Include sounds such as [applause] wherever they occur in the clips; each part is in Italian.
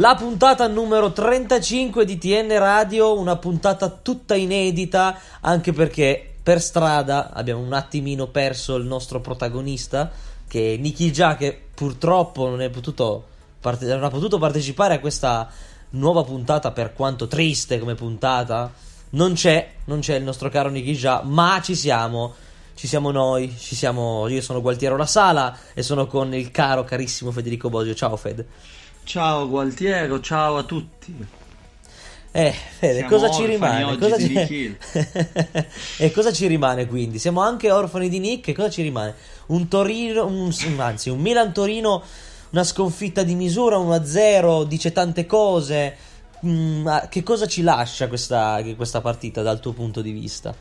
La puntata numero 35 di TN Radio, una puntata tutta inedita, anche perché per strada abbiamo un attimino perso il nostro protagonista, che è Nicky Già, che purtroppo non, potuto parte- non ha potuto partecipare a questa nuova puntata, per quanto triste come puntata. Non c'è, non c'è il nostro caro Nicky Già, ma ci siamo. Ci siamo noi, ci siamo. Io sono Gualtiero La Sala e sono con il caro, carissimo Federico Bosio. Ciao Fed. Ciao Gualtiero, ciao a tutti. Eh, Fede, Siamo cosa ci rimane? oggi Cosa ci... [laughs] E cosa ci rimane quindi? Siamo anche orfani di Nick e cosa ci rimane? Un Torino, un- anzi un Milan-Torino, una sconfitta di misura, 1-0, dice tante cose. Mm, che cosa ci lascia questa, questa partita dal tuo punto di vista?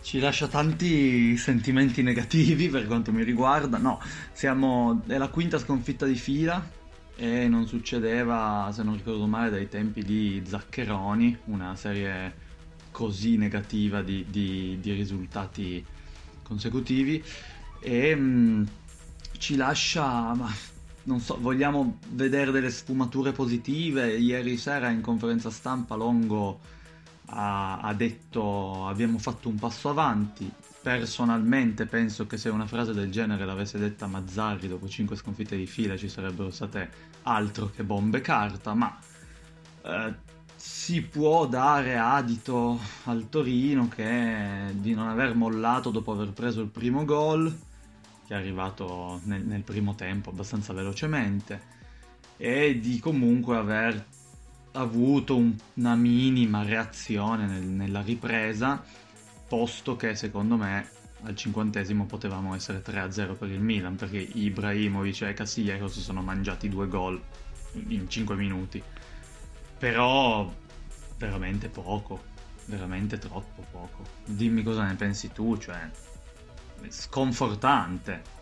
Ci lascia tanti sentimenti negativi [laughs] per quanto mi riguarda. No, siamo... è la quinta sconfitta di fila e non succedeva, se non ricordo male, dai tempi di Zaccheroni, una serie così negativa di, di- di risultati consecutivi. E mm, ci lascia... ma, non so, vogliamo vedere delle sfumature positive. Ieri sera in conferenza stampa Longo ha, ha detto abbiamo fatto un passo avanti. Personalmente penso che se una frase del genere l'avesse detta Mazzarri dopo 5 sconfitte di fila ci sarebbero state altro che bombe carta, ma eh, si può dare adito al Torino che di non aver mollato dopo aver preso il primo gol, che è arrivato nel, nel primo tempo abbastanza velocemente, e di comunque aver avuto un- una minima reazione nel- nella ripresa, posto che secondo me al cinquantesimo potevamo essere 3-0 per il Milan, perché Ibrahimovic e Castillejo si sono mangiati due gol in 5 minuti. Però veramente poco, veramente troppo poco. Dimmi cosa ne pensi tu, cioè sconfortante.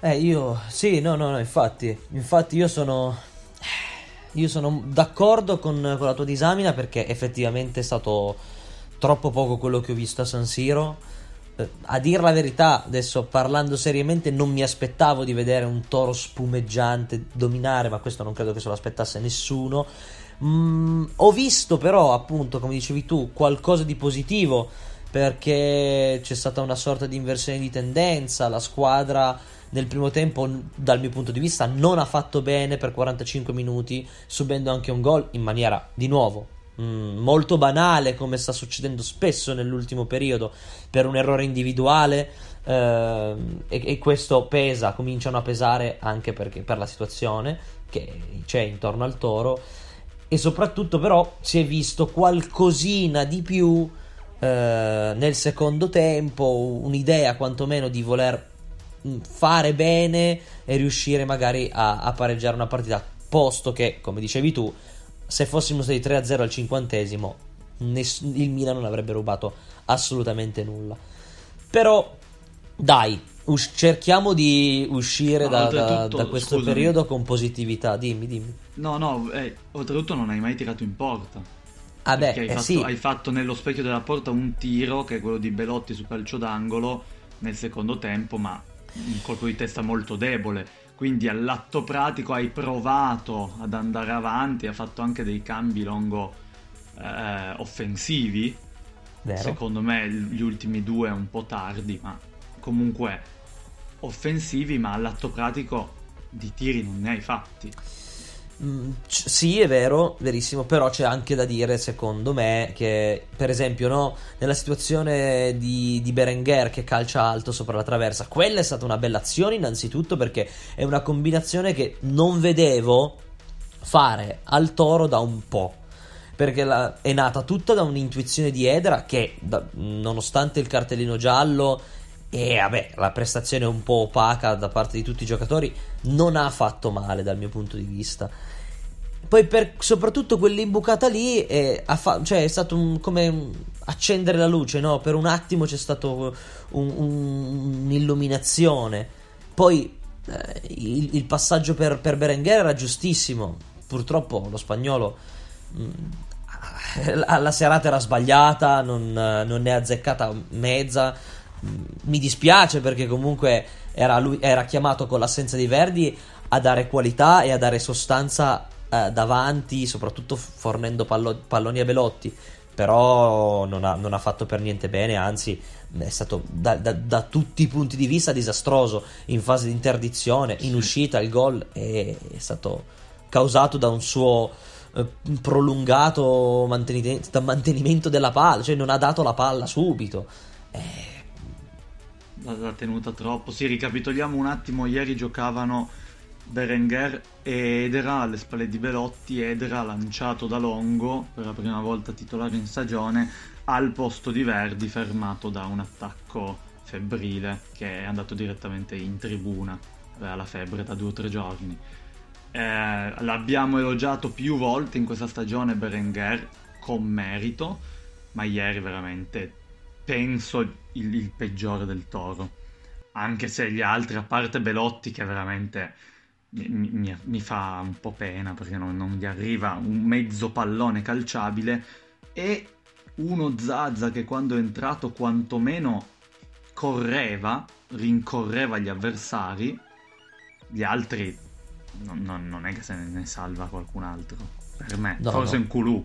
Eh, io sì, no, no, no, infatti, infatti io sono io sono d'accordo con, con la tua disamina perché effettivamente è stato troppo poco quello che ho visto a San Siro. Eh, a dir la verità, adesso parlando seriamente, non mi aspettavo di vedere un toro spumeggiante dominare, ma questo non credo che se lo aspettasse nessuno. Mm, ho visto però, appunto, come dicevi tu, qualcosa di positivo perché c'è stata una sorta di inversione di tendenza, la squadra nel primo tempo, dal mio punto di vista, non ha fatto bene per 45 minuti, subendo anche un gol in maniera, di nuovo, mm, molto banale, come sta succedendo spesso nell'ultimo periodo, per un errore individuale. ehm, e, e questo pesa, cominciano a pesare anche perché, per la situazione che c'è intorno al toro. E soprattutto, però, si è visto qualcosina di più eh, nel secondo tempo, un'idea quantomeno di voler fare bene e riuscire magari a, a pareggiare una partita. Posto che, come dicevi tu, se fossimo stati 3-0 al cinquantesimo, ness- il Milan non avrebbe rubato assolutamente nulla. Però, dai, us- cerchiamo di uscire No, da, da- da questo scusami. periodo con positività. Dimmi, dimmi. No, no, eh, oltretutto non hai mai tirato in porta. Ah, beh, Perché hai, eh fatto, sì. hai fatto nello specchio della porta un tiro che è quello di Belotti su calcio d'angolo nel secondo tempo, ma un colpo di testa molto debole. Quindi all'atto pratico hai provato ad andare avanti, ha fatto anche dei cambi longo eh, offensivi. Vero. Secondo me gli ultimi due un po' tardi, ma comunque offensivi, ma all'atto pratico di tiri non ne hai fatti. Mm, c- sì, è vero, verissimo, però c'è anche da dire, secondo me, che per esempio, no, nella situazione di, di Berenguer che calcia alto sopra la traversa, quella è stata una bella azione innanzitutto perché è una combinazione che non vedevo fare al toro da un po'. perché la, è nata tutta da un'intuizione di Edera che, da, nonostante il cartellino giallo e vabbè, la prestazione un po' opaca da parte di tutti i giocatori, non ha fatto male dal mio punto di vista. Poi, per, soprattutto quell'imbucata lì è, fa- cioè, è stato un, come accendere la luce, no? Per un attimo c'è stata un, un, un'illuminazione. Poi eh, il, il, passaggio per, per Berenguer era giustissimo. Purtroppo lo spagnolo mh, mm, la serata era sbagliata, non, non ne ha azzeccata mezza. Mi dispiace perché comunque era, lui, era chiamato con l'assenza di Verdi a dare qualità e a dare sostanza eh, davanti, soprattutto fornendo pallo- palloni a Belotti. Però non ha, non ha, fatto per niente bene, anzi è stato da, da, da, tutti i punti di vista disastroso in fase di interdizione, in uscita il gol è, è stato causato da un suo eh, prolungato mantenimento, della palla, cioè non ha dato la palla subito. Eh... L'ha tenuta troppo. Sì, ricapitoliamo un attimo, ieri giocavano Berenguer ed era alle spalle di Belotti. Ed era lanciato da Longo per la prima volta titolare in stagione al posto di Verdi fermato da un attacco febbrile che è andato direttamente in tribuna. Aveva la febbre da due o tre giorni. Eh, l'abbiamo elogiato più volte in questa stagione Berenguer con merito ma ieri veramente penso il, il peggiore del Toro anche se gli altri a parte Belotti che veramente mi, mi, mi, fa un po' pena perché non, non, gli arriva un mezzo pallone calciabile e uno Zaza che quando è entrato quantomeno correva, rincorreva gli avversari, gli altri non, non, non è che se ne salva qualcun altro. Per me, no, forse no. un culù.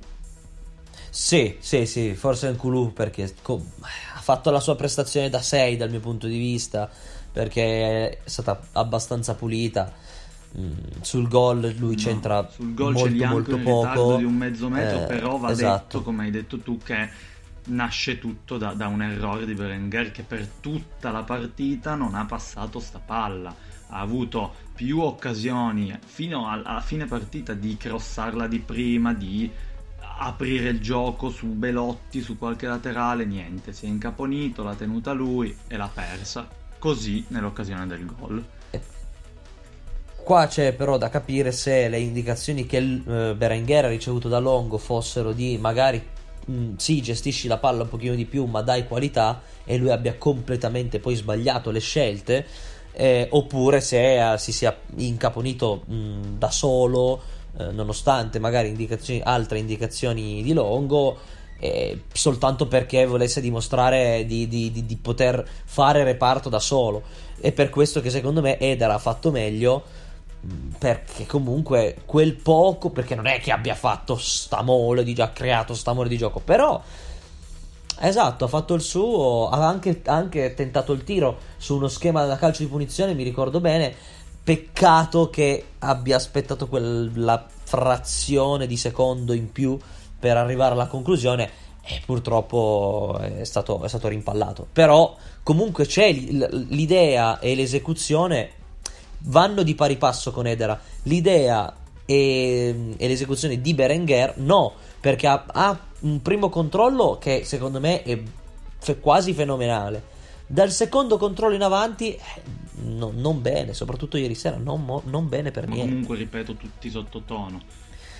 Sì, sì, sì, forse un culù perché co- ha fatto la sua prestazione da 6 dal mio punto di vista perché è stata abbastanza pulita. Mm, sul gol lui no, c'entra sul gol molto, c'è molto poco. di un mezzo metro eh, però va esatto. detto come hai detto tu che nasce tutto da, da, un errore di Berenguer che per tutta la partita non ha passato sta palla. Ha avuto più occasioni fino alla fine partita di crossarla di prima di aprire il gioco su Belotti su qualche laterale niente. Si è incaponito l'ha tenuta lui e l'ha persa. Così nell'occasione del gol. Qua c'è però da capire se le indicazioni che uh, Berenguer ha ricevuto da Longo fossero di magari mm, sì, gestisci la palla un pochino di più, ma dai qualità e lui abbia completamente poi sbagliato le scelte, eh, oppure se uh, si sia incaponito mh, mm, da solo, eh, nonostante magari indicazioni, altre indicazioni di Longo. Eh, soltanto perché volesse dimostrare di, di, di, di, poter fare reparto da solo. È per questo che secondo me Eder ha fatto meglio perché comunque quel poco, perché non è che abbia fatto sta mole di già creato sta mole di gioco, però esatto, ha fatto il suo, ha anche, anche tentato il tiro su uno schema da calcio di punizione, mi ricordo bene. Peccato che abbia aspettato quella frazione di secondo in più per arrivare alla conclusione e purtroppo è stato, è stato rimpallato. Però comunque c'è l'idea e l'esecuzione vanno di pari passo con Edera. L'idea e, e l'esecuzione di Berenguer no, perché ha, ha, un primo controllo che secondo me è f- quasi fenomenale. Dal secondo controllo in avanti, eh, no, non bene, soprattutto ieri sera, non, non bene per Ma niente. Comunque, ripeto, tutti sottotono.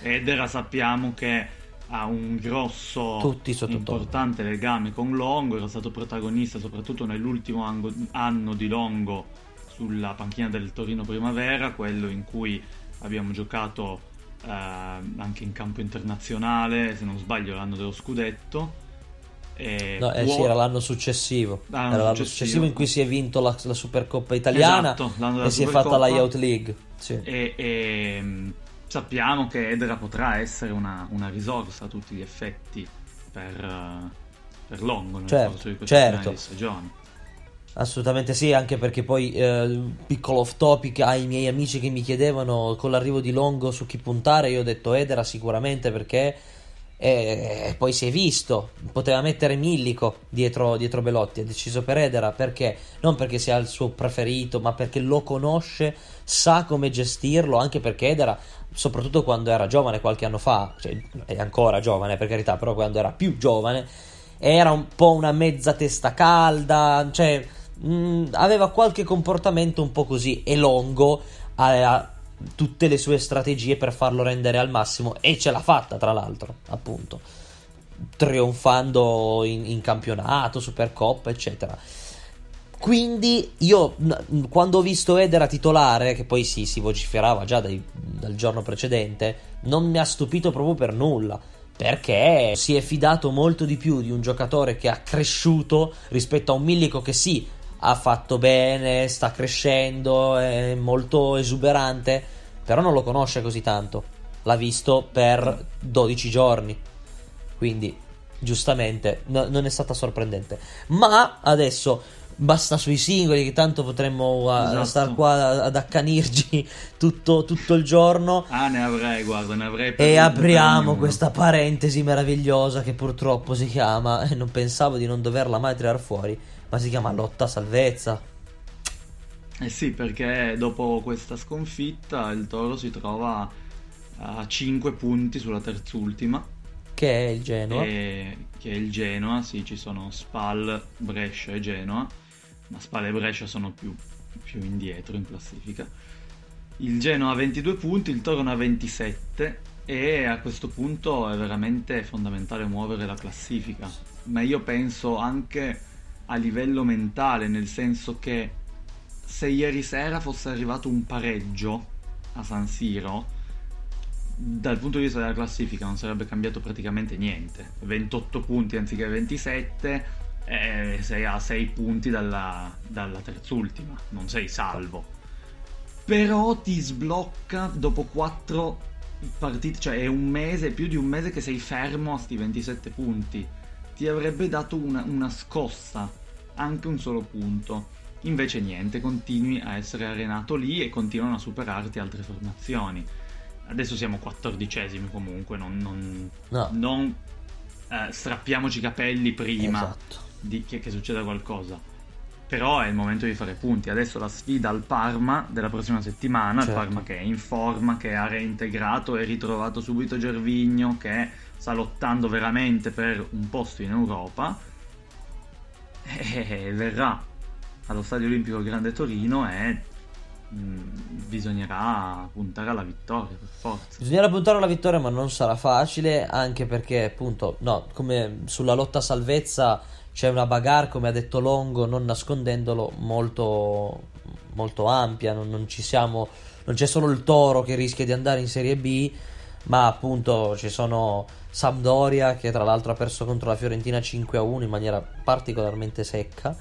Edera sappiamo che ha un grosso importante legame con Longo, era stato protagonista soprattutto nell'ultimo anno di Longo sulla panchina del Torino Primavera, quello in cui abbiamo giocato eh, anche in campo internazionale, se non sbaglio l'anno dello scudetto. E no, eh, può... sì, era l'anno successivo. L'anno era l'anno successivo. in cui si è vinto la, la Supercoppa italiana esatto, e si è fatta la Youth League. Sì. E, e, mm, sappiamo che Edera potrà essere una, una, risorsa a tutti gli effetti per, per Longo nel certo, corso di questa certo. stagione. Assolutamente sì, anche perché poi eh, piccolo off topic ai miei amici che mi chiedevano con l'arrivo di Longo su chi puntare, io ho detto Edera sicuramente perché e poi si è visto, poteva mettere Millico dietro, dietro Belotti, ha deciso per Edera perché? Non perché sia il suo preferito, ma perché lo conosce, sa come gestirlo, anche perché Edera soprattutto quando era giovane qualche anno fa, cioè è ancora giovane per carità, però quando era più giovane era un po' una mezza testa calda, cioè mh, mm, aveva qualche comportamento un po' così e Longo aveva tutte le sue strategie per farlo rendere al massimo e ce l'ha fatta tra l'altro, appunto, trionfando in, in campionato, Supercoppa, eccetera. Quindi io quando ho visto Edera titolare, che poi sì, si vociferava già dai, dal giorno precedente, non mi ha stupito proprio per nulla. Perché si è fidato molto di più di un giocatore che ha cresciuto rispetto a un Millico che sì, ha fatto bene, sta crescendo, è molto esuberante, però non lo conosce così tanto. L'ha visto per 12 giorni. Quindi, giustamente, no, non è stata sorprendente. Ma adesso basta sui singoli che tanto potremmo uh, esatto. stare qua ad accanirci tutto, tutto, il giorno. Ah ne avrei guarda ne avrei e apriamo questa parentesi meravigliosa che purtroppo si chiama e non pensavo di non doverla mai tirare fuori ma si chiama lotta salvezza. Eh sì perché dopo questa sconfitta il Toro si trova a 5 punti sulla terzultima. Che è il Genoa. E, che è il Genoa sì ci sono Spal, Brescia e Genoa ma Spal e Brescia sono più, più indietro in classifica. Il Genoa ha 22 punti, il Toro ne ha 27 e a questo punto è veramente fondamentale muovere la classifica. Ma io penso anche a livello mentale, nel senso che se ieri sera fosse arrivato un pareggio a San Siro, dal punto di vista della classifica non sarebbe cambiato praticamente niente. 28 punti anziché 27 eh, sei a 6 punti dalla, dalla terzultima, non sei salvo. Però ti sblocca dopo 4 partite, cioè è un mese, più di un mese che sei fermo a sti 27 punti. Ti avrebbe dato una, una scossa, anche un solo punto. Invece niente, continui a essere arenato lì e continuano a superarti altre formazioni. Adesso siamo quattordicesimi comunque, non, non, no. non eh, strappiamoci i capelli prima. Esatto di, che, che succeda qualcosa. Però è il momento di fare punti. Adesso la sfida al Parma della prossima settimana, certo. il Parma che è in forma, che ha reintegrato e ritrovato subito Gervigno, che sta lottando veramente per un posto in Europa, [laughs] e verrà allo Stadio Olimpico Grande Torino e bisognerà puntare alla vittoria per forza. Bisognerà puntare alla vittoria, ma non sarà facile, anche perché, appunto, no, come sulla lotta a salvezza c'è una bagarre, come ha detto Longo, non nascondendolo, molto, molto ampia. Non, non, ci siamo, non c'è solo il Toro che rischia di andare in Serie B, ma appunto ci sono Sampdoria che tra l'altro ha perso contro la Fiorentina 5-1 in maniera particolarmente secca.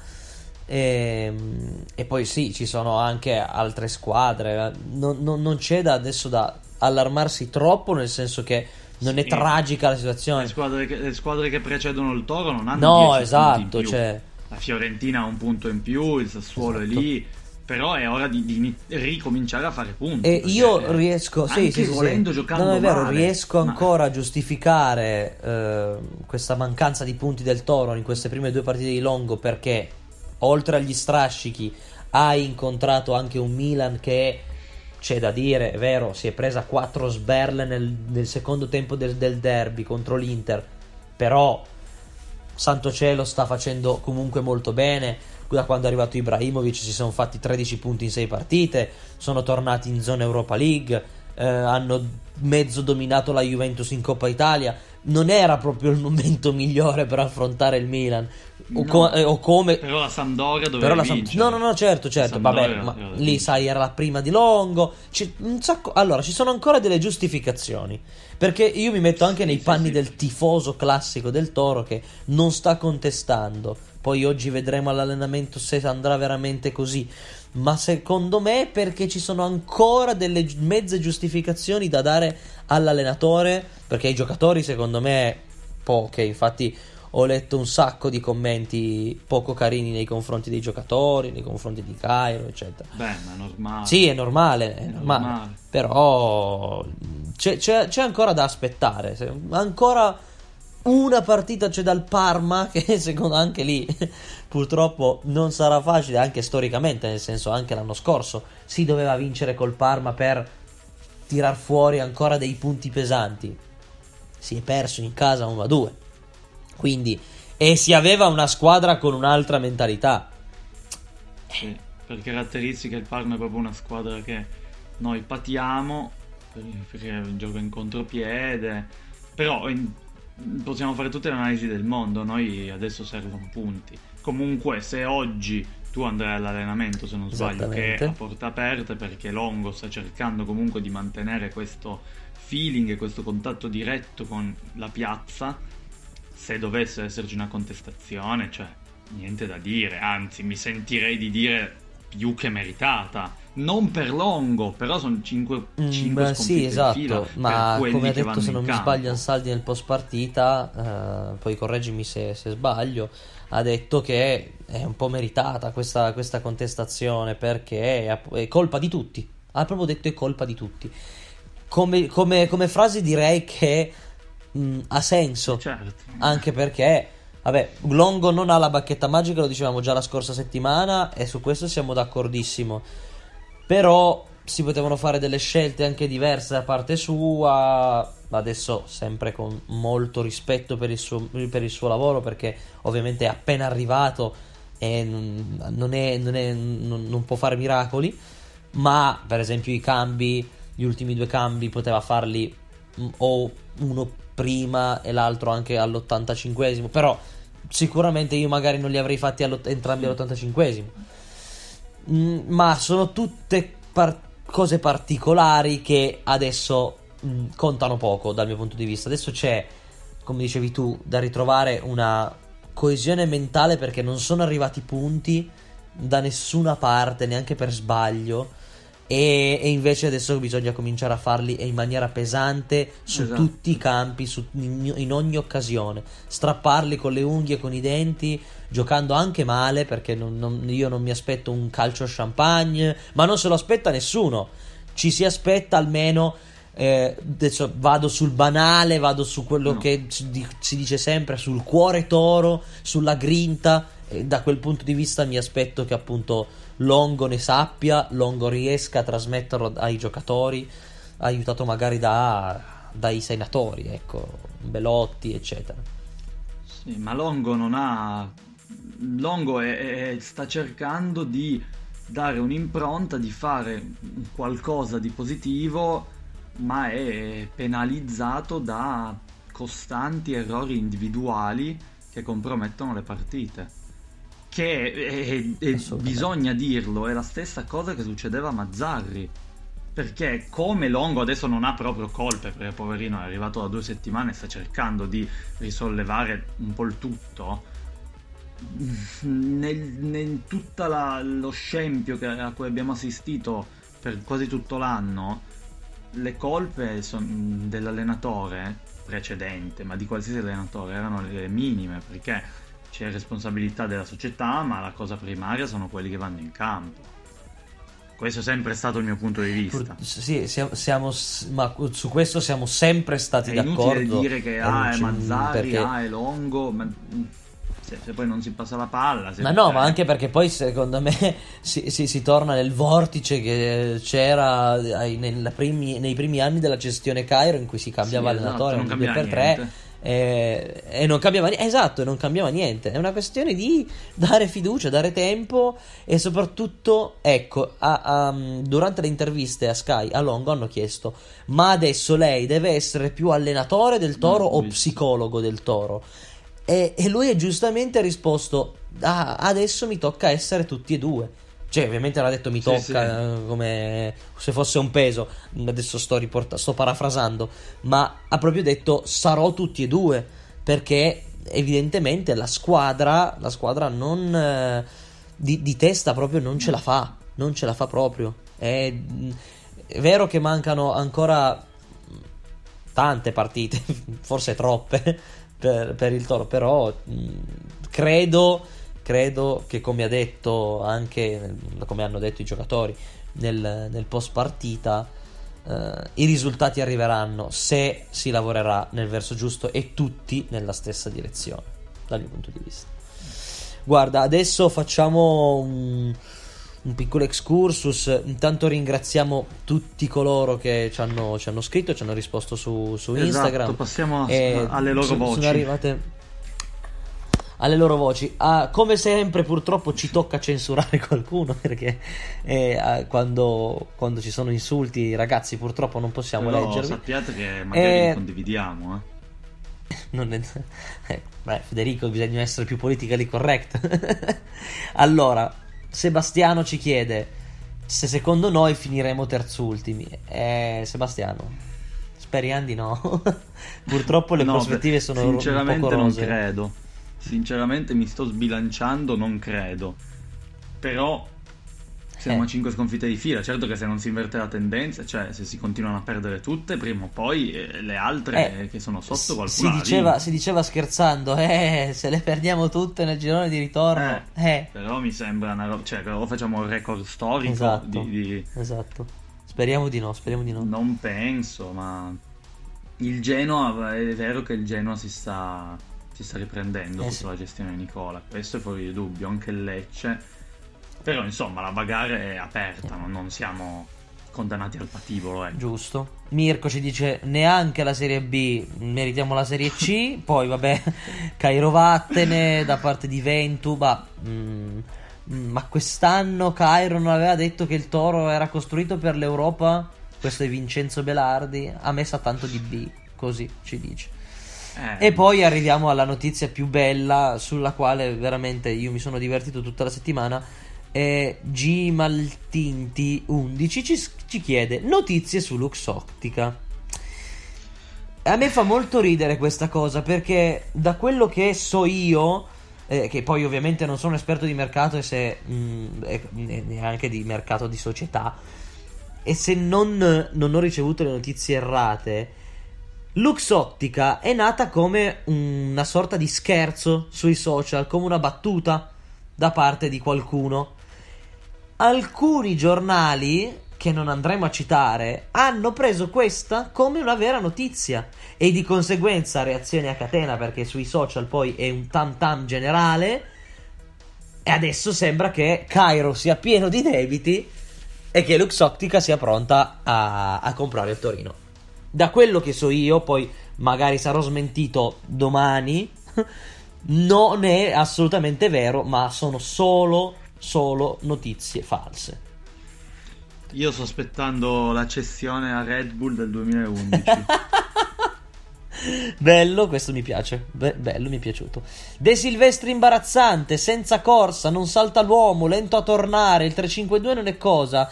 E, ehm, e, poi sì, ci sono anche altre squadre. Non, non, non c'è da adesso da allarmarsi troppo, nel senso che non sì. è tragica la situazione. Le squadre, che, le squadre, che, precedono il Toro non hanno no, esatto, cioè... La Fiorentina ha un punto in più, il Sassuolo esatto. è lì. Però è ora di, di, ricominciare a fare punti. E io riesco, sì, sì, volendo sì. giocando non è vero, male, riesco ma... ancora a giustificare eh, questa mancanza di punti del Toro in queste prime due partite di Longo perché oltre agli strascichi hai incontrato anche un Milan che c'è da dire, è vero, si è presa 4 sberle nel, nel secondo tempo del, del, derby contro l'Inter, però Santo Cielo sta facendo comunque molto bene. Da quando è arrivato Ibrahimovic si sono fatti 13 punti in 6 partite, sono tornati in zona Europa League, eh, hanno mezzo dominato la Juventus in Coppa Italia. Non era proprio il momento [laughs] migliore per affrontare il Milan. O, no, co- eh, o come... Però la Sampdoria doveva la Sam... No, no, no, certo, certo. Vabbè, ma lì sai, era la prima di Longo. Sacco... Allora, ci sono ancora delle giustificazioni. Perché io mi metto anche nei sì, panni sì, del tifoso classico del Toro che non sta contestando. Poi oggi vedremo all'allenamento se andrà veramente così. Ma secondo me perché ci sono ancora delle mezze giustificazioni da dare all'allenatore. Perché i giocatori, secondo me, poche. Infatti ho letto un sacco di commenti poco carini nei confronti dei giocatori, nei confronti di Cairo, eccetera. Beh, ma è normale. Sì, è normale, è, è normale. normale. Però c'è, c'è, c'è, ancora da aspettare. Ancora una partita c'è dal Parma, [laughs] che secondo anche lì [laughs] purtroppo non sarà facile, anche storicamente, nel senso anche l'anno scorso si doveva vincere col Parma per tirar fuori ancora dei punti pesanti. Si è perso in casa 1-2. Quindi, e si aveva una squadra con un'altra mentalità. Sì, per caratteristiche il Parma è proprio una squadra che noi patiamo perché gioca in contropiede, però in, possiamo fare tutte le analisi del mondo, noi adesso servono punti. Comunque se oggi tu andrai all'allenamento se non sbaglio che è a porta aperta perché Longo sta cercando comunque di mantenere questo feeling e questo contatto diretto con la piazza se dovesse esserci una contestazione cioè niente da dire anzi mi sentirei di dire più che meritata non per Longo però sono 5, 5 mm, sì esatto ma come ha detto se non mi sbaglio Ansaldi nel post partita eh, poi correggimi se, se sbaglio ha detto che è un po' meritata questa, questa contestazione perché è, è, colpa di tutti. Ha proprio detto è colpa di tutti. Come, come, come frase direi che mh, ha senso. Certo. Anche perché, vabbè, Longo non ha la bacchetta magica, lo dicevamo già la scorsa settimana e su questo siamo d'accordissimo. Però si potevano fare delle scelte anche diverse da parte sua. Adesso sempre con molto rispetto per il suo, per il suo lavoro perché ovviamente è appena arrivato e non, è, non, è, non, può fare miracoli. Ma per esempio i cambi gli ultimi due cambi poteva farli o uno prima e l'altro anche all'85esimo però sicuramente io magari non li avrei fatti entrambi all'85esimo mm, ma sono tutte par- cose particolari che adesso mh, mm, contano poco dal mio punto di vista. Adesso c'è, come dicevi tu, da ritrovare una coesione mentale perché non sono arrivati punti da nessuna parte, neanche per sbaglio. E, e, invece adesso bisogna cominciare a farli in maniera pesante su esatto. tutti i campi, su, in, in, ogni occasione. Strapparli con le unghie, con i denti, giocando anche male, perché non, non, io non mi aspetto un calcio champagne, ma non se lo aspetta nessuno. Ci si aspetta almeno eh, adesso vado sul banale, vado su quello no. che si dice sempre, sul cuore toro, sulla grinta. Da quel punto di vista mi aspetto che appunto Longo ne sappia, Longo riesca a trasmetterlo ai giocatori, aiutato magari da, dai senatori, ecco, Belotti, eccetera. Sì, ma Longo non ha. Longo è, è, sta cercando di dare un'impronta, di fare qualcosa di positivo ma è penalizzato da costanti errori individuali che compromettono le partite. Che è, è, bisogna dirlo, è la stessa cosa che succedeva a Mazzarri. Perché come Longo adesso non ha proprio colpe, perché poverino è arrivato da due settimane e sta cercando di risollevare un po' il tutto, nel, nel tutto lo scempio che, a cui abbiamo assistito per quasi tutto l'anno, le colpe dell'allenatore precedente, ma di qualsiasi allenatore, erano le minime perché c'è responsabilità della società, ma la cosa primaria sono quelli che vanno in campo. Questo è sempre stato il mio punto di vista. Sì, siamo, siamo ma su questo siamo sempre stati è d'accordo. È inutile dire che ah, è Mazzari, perché... ah, è Longo, ma se, se, poi non si passa la palla. ma no, ma anche perché poi secondo me [laughs] si, si, si torna nel vortice che c'era ai, primi, nei primi anni della gestione Cairo in cui si cambiava sì, esatto, allenatore esatto, 2 per 3 e, e, non cambiava niente. Esatto, non cambiava niente. È una questione di dare fiducia, dare tempo e soprattutto, ecco, a, a, durante le interviste a Sky a Longo hanno chiesto: ma adesso lei deve essere più allenatore del toro no, o psicologo del toro? E, e lui ha giustamente risposto: ah, adesso mi tocca essere tutti e due. Cioè, ovviamente l'ha detto mi tocca sì, sì. Eh, come se fosse un peso. Adesso sto, riporta- sto parafrasando. Ma ha proprio detto sarò tutti e due. Perché evidentemente la squadra, la squadra non, eh, di, di, testa proprio non ce la fa. Non ce la fa proprio. È, è vero che mancano ancora tante partite, [laughs] forse troppe [laughs] per, per il Toro, però mh, credo, credo che come ha detto anche, come hanno detto i giocatori nel, nel post partita, eh, i risultati arriveranno se si lavorerà nel verso giusto e tutti nella stessa direzione, dal mio punto di vista. Guarda, adesso facciamo un, un piccolo excursus. Intanto ringraziamo tutti coloro che ci hanno, ci hanno scritto, ci hanno risposto su, su Esatto, Instagram. passiamo alle loro so- voci. Sono arrivate alle loro voci. Ah, come sempre, purtroppo ci tocca censurare [laughs] qualcuno perché eh, ah, quando, quando ci sono insulti, ragazzi, purtroppo non possiamo Però leggerli. sappiate che magari Eh, condividiamo, eh. [laughs] Non è- eh, beh, Federico, bisogna essere più politically correct. [laughs] allora, Sebastiano ci chiede se secondo noi finiremo terzultimi. Eh, Sebastiano, speriamo di no. Purtroppo le No, prospettive beh, sono un Sinceramente poco non credo. Sinceramente mi sto sbilanciando, non credo. Però siamo Eh. a 5 sconfitte di fila. Certo che se non si inverte la tendenza, cioè se si continuano a perdere tutte, prima o poi eh, le altre Eh, che sono sotto qualcuno si diceva, si diceva scherzando, eh, se le perdiamo tutte nel girone di ritorno, eh, Però mi sembra una roba, cioè però facciamo un record storico Esatto. di, di- esatto. Speriamo di no, speriamo di no. Non penso, ma il Genoa, è vero che il Genoa si sta, si sta riprendendo Eh sotto sì. la gestione di Nicola, questo è fuori di dubbio, anche il Lecce. Però insomma la bagarre è aperta, non, non siamo condannati al patibolo, ecco. Giusto. Mirko ci dice neanche la Serie B, meritiamo la Serie C. [laughs] Poi vabbè, Cairo vattene da parte di Ventu. Ma, mm, mm, ma quest'anno Cairo non aveva detto che il Toro era costruito per l'Europa? Questo è Vincenzo Belardi. A me sa tanto di B, così ci dice. Eh, E poi arriviamo alla notizia più bella, sulla quale veramente io mi sono divertito tutta la settimana. E G Maltinti 11 ci, ci chiede notizie su Luxottica. A me fa molto ridere questa cosa perché da quello che so io, eh, che poi ovviamente non sono esperto di mercato e se mm, e neanche di mercato di società, e se non, non ho ricevuto le notizie errate, Luxottica è nata come una sorta di scherzo sui social, come una battuta da parte di qualcuno. Alcuni giornali, che non andremo a citare, hanno preso questa come una vera notizia e di conseguenza reazioni a catena perché sui social poi è un tam tam generale e adesso sembra che Cairo sia pieno di debiti e che Luxottica sia pronta a, a comprare il Torino. Da quello che so io, poi magari sarò smentito domani, [laughs] non è assolutamente vero, ma sono solo, solo notizie false. Io sto aspettando la cessione a Red Bull del 2011. [laughs] Bello, questo mi piace. Be- bello, mi è piaciuto. De Silvestri imbarazzante, senza corsa, non salta l'uomo, lento a tornare. Il 352 non è cosa.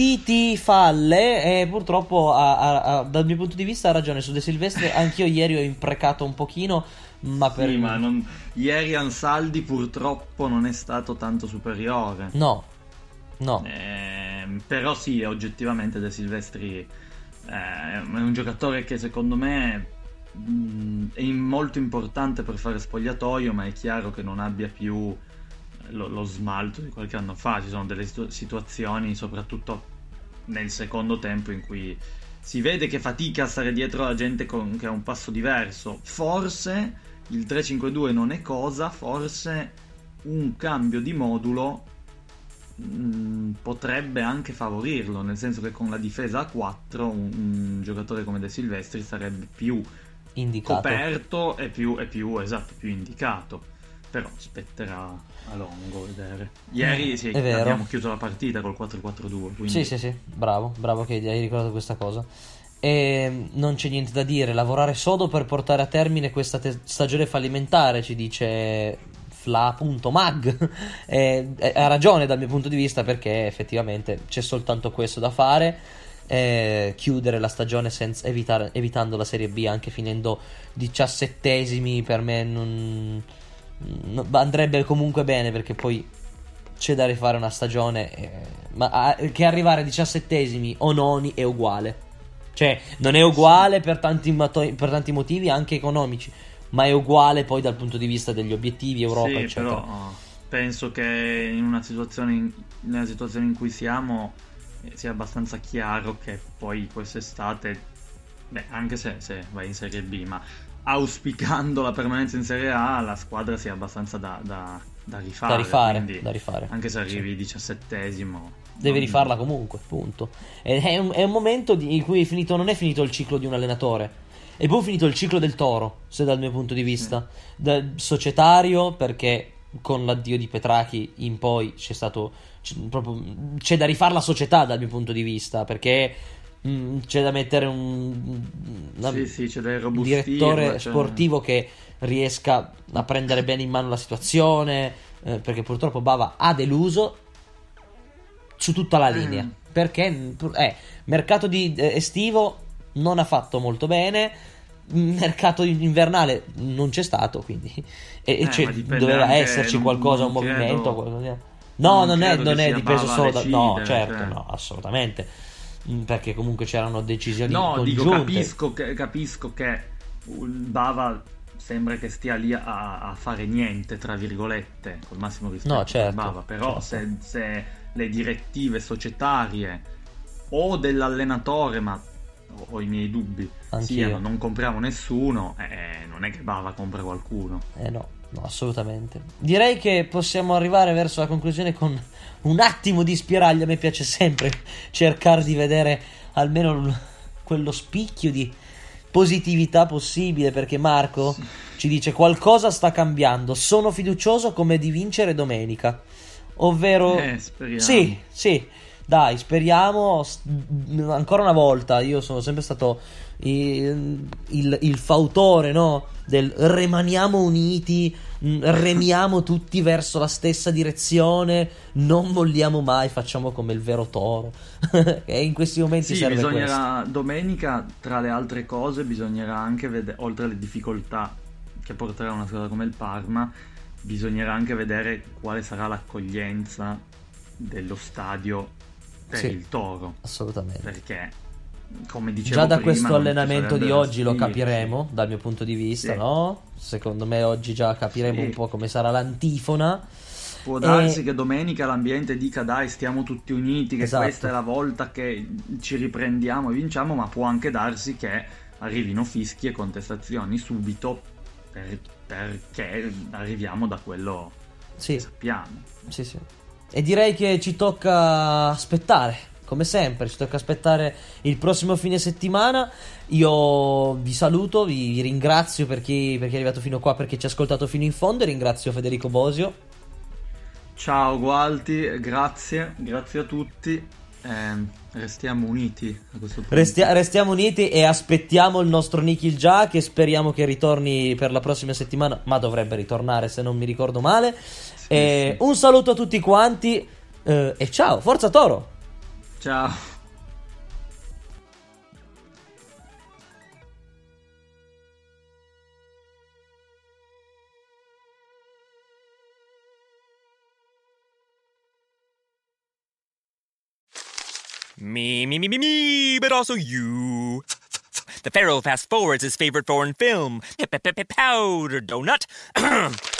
Titi falle e purtroppo ha- ha- ha- dal mio punto di vista ha ragione su De Silvestri. Anch'io ieri ho imprecato un pochino, ma per Sì, ma non- ieri Ansaldi purtroppo non è stato tanto superiore. No. No. Ehm, però sì, oggettivamente De Silvestri eh, è un giocatore che secondo me mh, è molto importante per fare spogliatoio, ma è chiaro che non abbia più lo, lo smalto di qualche anno fa. Ci sono delle situ- situazioni, soprattutto nel secondo tempo, in cui si vede che fatica a stare dietro la gente con- che ha un passo diverso. Forse il 3-5-2 non è cosa, forse un cambio di modulo mh, potrebbe anche favorirlo, nel senso che con la difesa a 4 un, un giocatore come De Silvestri sarebbe più Indicato. coperto e più, e più, esatto, più indicato. Però spetterà a lungo vedere. Ieri Eh, sì, abbiamo chiuso la partita col 4-4-2. Quindi... Sì, sì, sì, bravo, bravo che hai ricordato questa cosa. E non c'è niente da dire, lavorare sodo per portare a termine questa te- stagione fallimentare, ci dice Fla.mag. [laughs] E- e ha ragione dal mio punto di vista perché effettivamente c'è soltanto questo da fare. eh, chiudere la stagione senza evitare, evitando la Serie B anche finendo diciassettesimi per me non, non- andrebbe comunque bene perché poi c'è da rifare una stagione, eh, ma a- che arrivare diciassettesimi o noni è uguale. Cioè, non è uguale per tanti, mato- per tanti motivi, anche economici, ma è uguale poi dal punto di vista degli obiettivi, Europa, sì, eccetera. però oh, penso che in una situazione in, nella situazione in cui siamo eh, sia abbastanza chiaro che poi quest'estate, beh, anche se, se vai in Serie B, ma auspicando la permanenza in Serie A, la squadra sia abbastanza da, da, da rifare. Da rifare, da rifare. Anche se arrivi diciassettesimo. Devi non- rifarla comunque, punto. È un, è un momento in cui è finito, non è finito il ciclo di un allenatore, è proprio finito il ciclo del toro, se dal mio punto di vista. Da- societario, perché con l'addio di Petrachi in poi c'è stato. C'è, proprio, c'è da rifare la società dal mio punto di vista, perché mm, c'è da mettere un, una- Sì, sì, c'è da un direttore cioè- sportivo che riesca a prendere bene in mano la situazione, eh, perché purtroppo Bava ha deluso su tutta la linea. Mm. Perché eh, mercato di, eh, estivo non ha fatto molto bene. Mercato invernale non c'è stato, quindi e, Eh, doveva esserci non- qualcosa, un credo- movimento. qualcosa- No, non non, è, non è dipeso solo da. No, certo, cioè. no, assolutamente. Mm, Perché comunque c'erano decisioni No, dico, congiunte. capisco che, capisco che Bava sembra che stia lì a, a fare niente, tra virgolette, col massimo rispetto No, certo, Bava, però certo. se, se le direttive societarie o dell'allenatore, ma ho, ho i miei dubbi, siano non compriamo nessuno, eh, non è che Bava compra qualcuno. Eh no, no, assolutamente. Direi che possiamo arrivare verso la conclusione con un attimo di spiraglio. A me piace sempre cercare di vedere almeno quello spicchio di positività possibile. Perché Marco ci dice qualcosa sta cambiando. Sono fiducioso come di vincere domenica. Ovvero, Eh, speriamo. sì, sì, dai, speriamo. Ancora una volta, io sono sempre stato il, il- il fautore, no? Del rimaniamo uniti, mh, remiamo tutti verso la stessa direzione, non molliamo mai, facciamo come il vero toro. [laughs] e in questi momenti Sì, serve questo. bisognerà domenica, tra le altre cose, bisognerà anche vedere, oltre alle difficoltà che porterà una squadra come il Parma, bisognerà anche vedere quale sarà l'accoglienza dello stadio per Sì. il Toro, Assolutamente. perché come dicevo Già da prima, questo allenamento di oggi lo capiremo, dal mio punto di vista, Sì. no? Secondo me oggi già capiremo Sì. un po' come sarà l'antifona. Può darsi E- che domenica l'ambiente dica dai stiamo tutti uniti, che Esatto. questa è la volta che ci riprendiamo e vinciamo, ma può anche darsi che arrivino fischi e contestazioni subito per- perché arriviamo da quello Sì. che sappiamo. Sì, sì. E direi che ci tocca aspettare, come sempre, ci tocca aspettare il prossimo fine settimana. Io vi saluto, vi, ringrazio per chi, per chi è arrivato fino qua, perché ci ha ascoltato fino in fondo. Ringrazio Federico Bosio. Ciao Gualti, grazie, grazie a tutti. ehm, restiamo uniti a questo punto. Restia- restiamo uniti e aspettiamo il nostro Nikhil già, che speriamo che ritorni per la prossima settimana, ma dovrebbe ritornare se non mi ricordo male. E sì. Un saluto a tutti quanti eh, e ciao, forza Toro! Ciao. Me, me, me, me, me, but also you. The Pharaoh fast forwards his favorite foreign film, Powder Donut. [clears throat]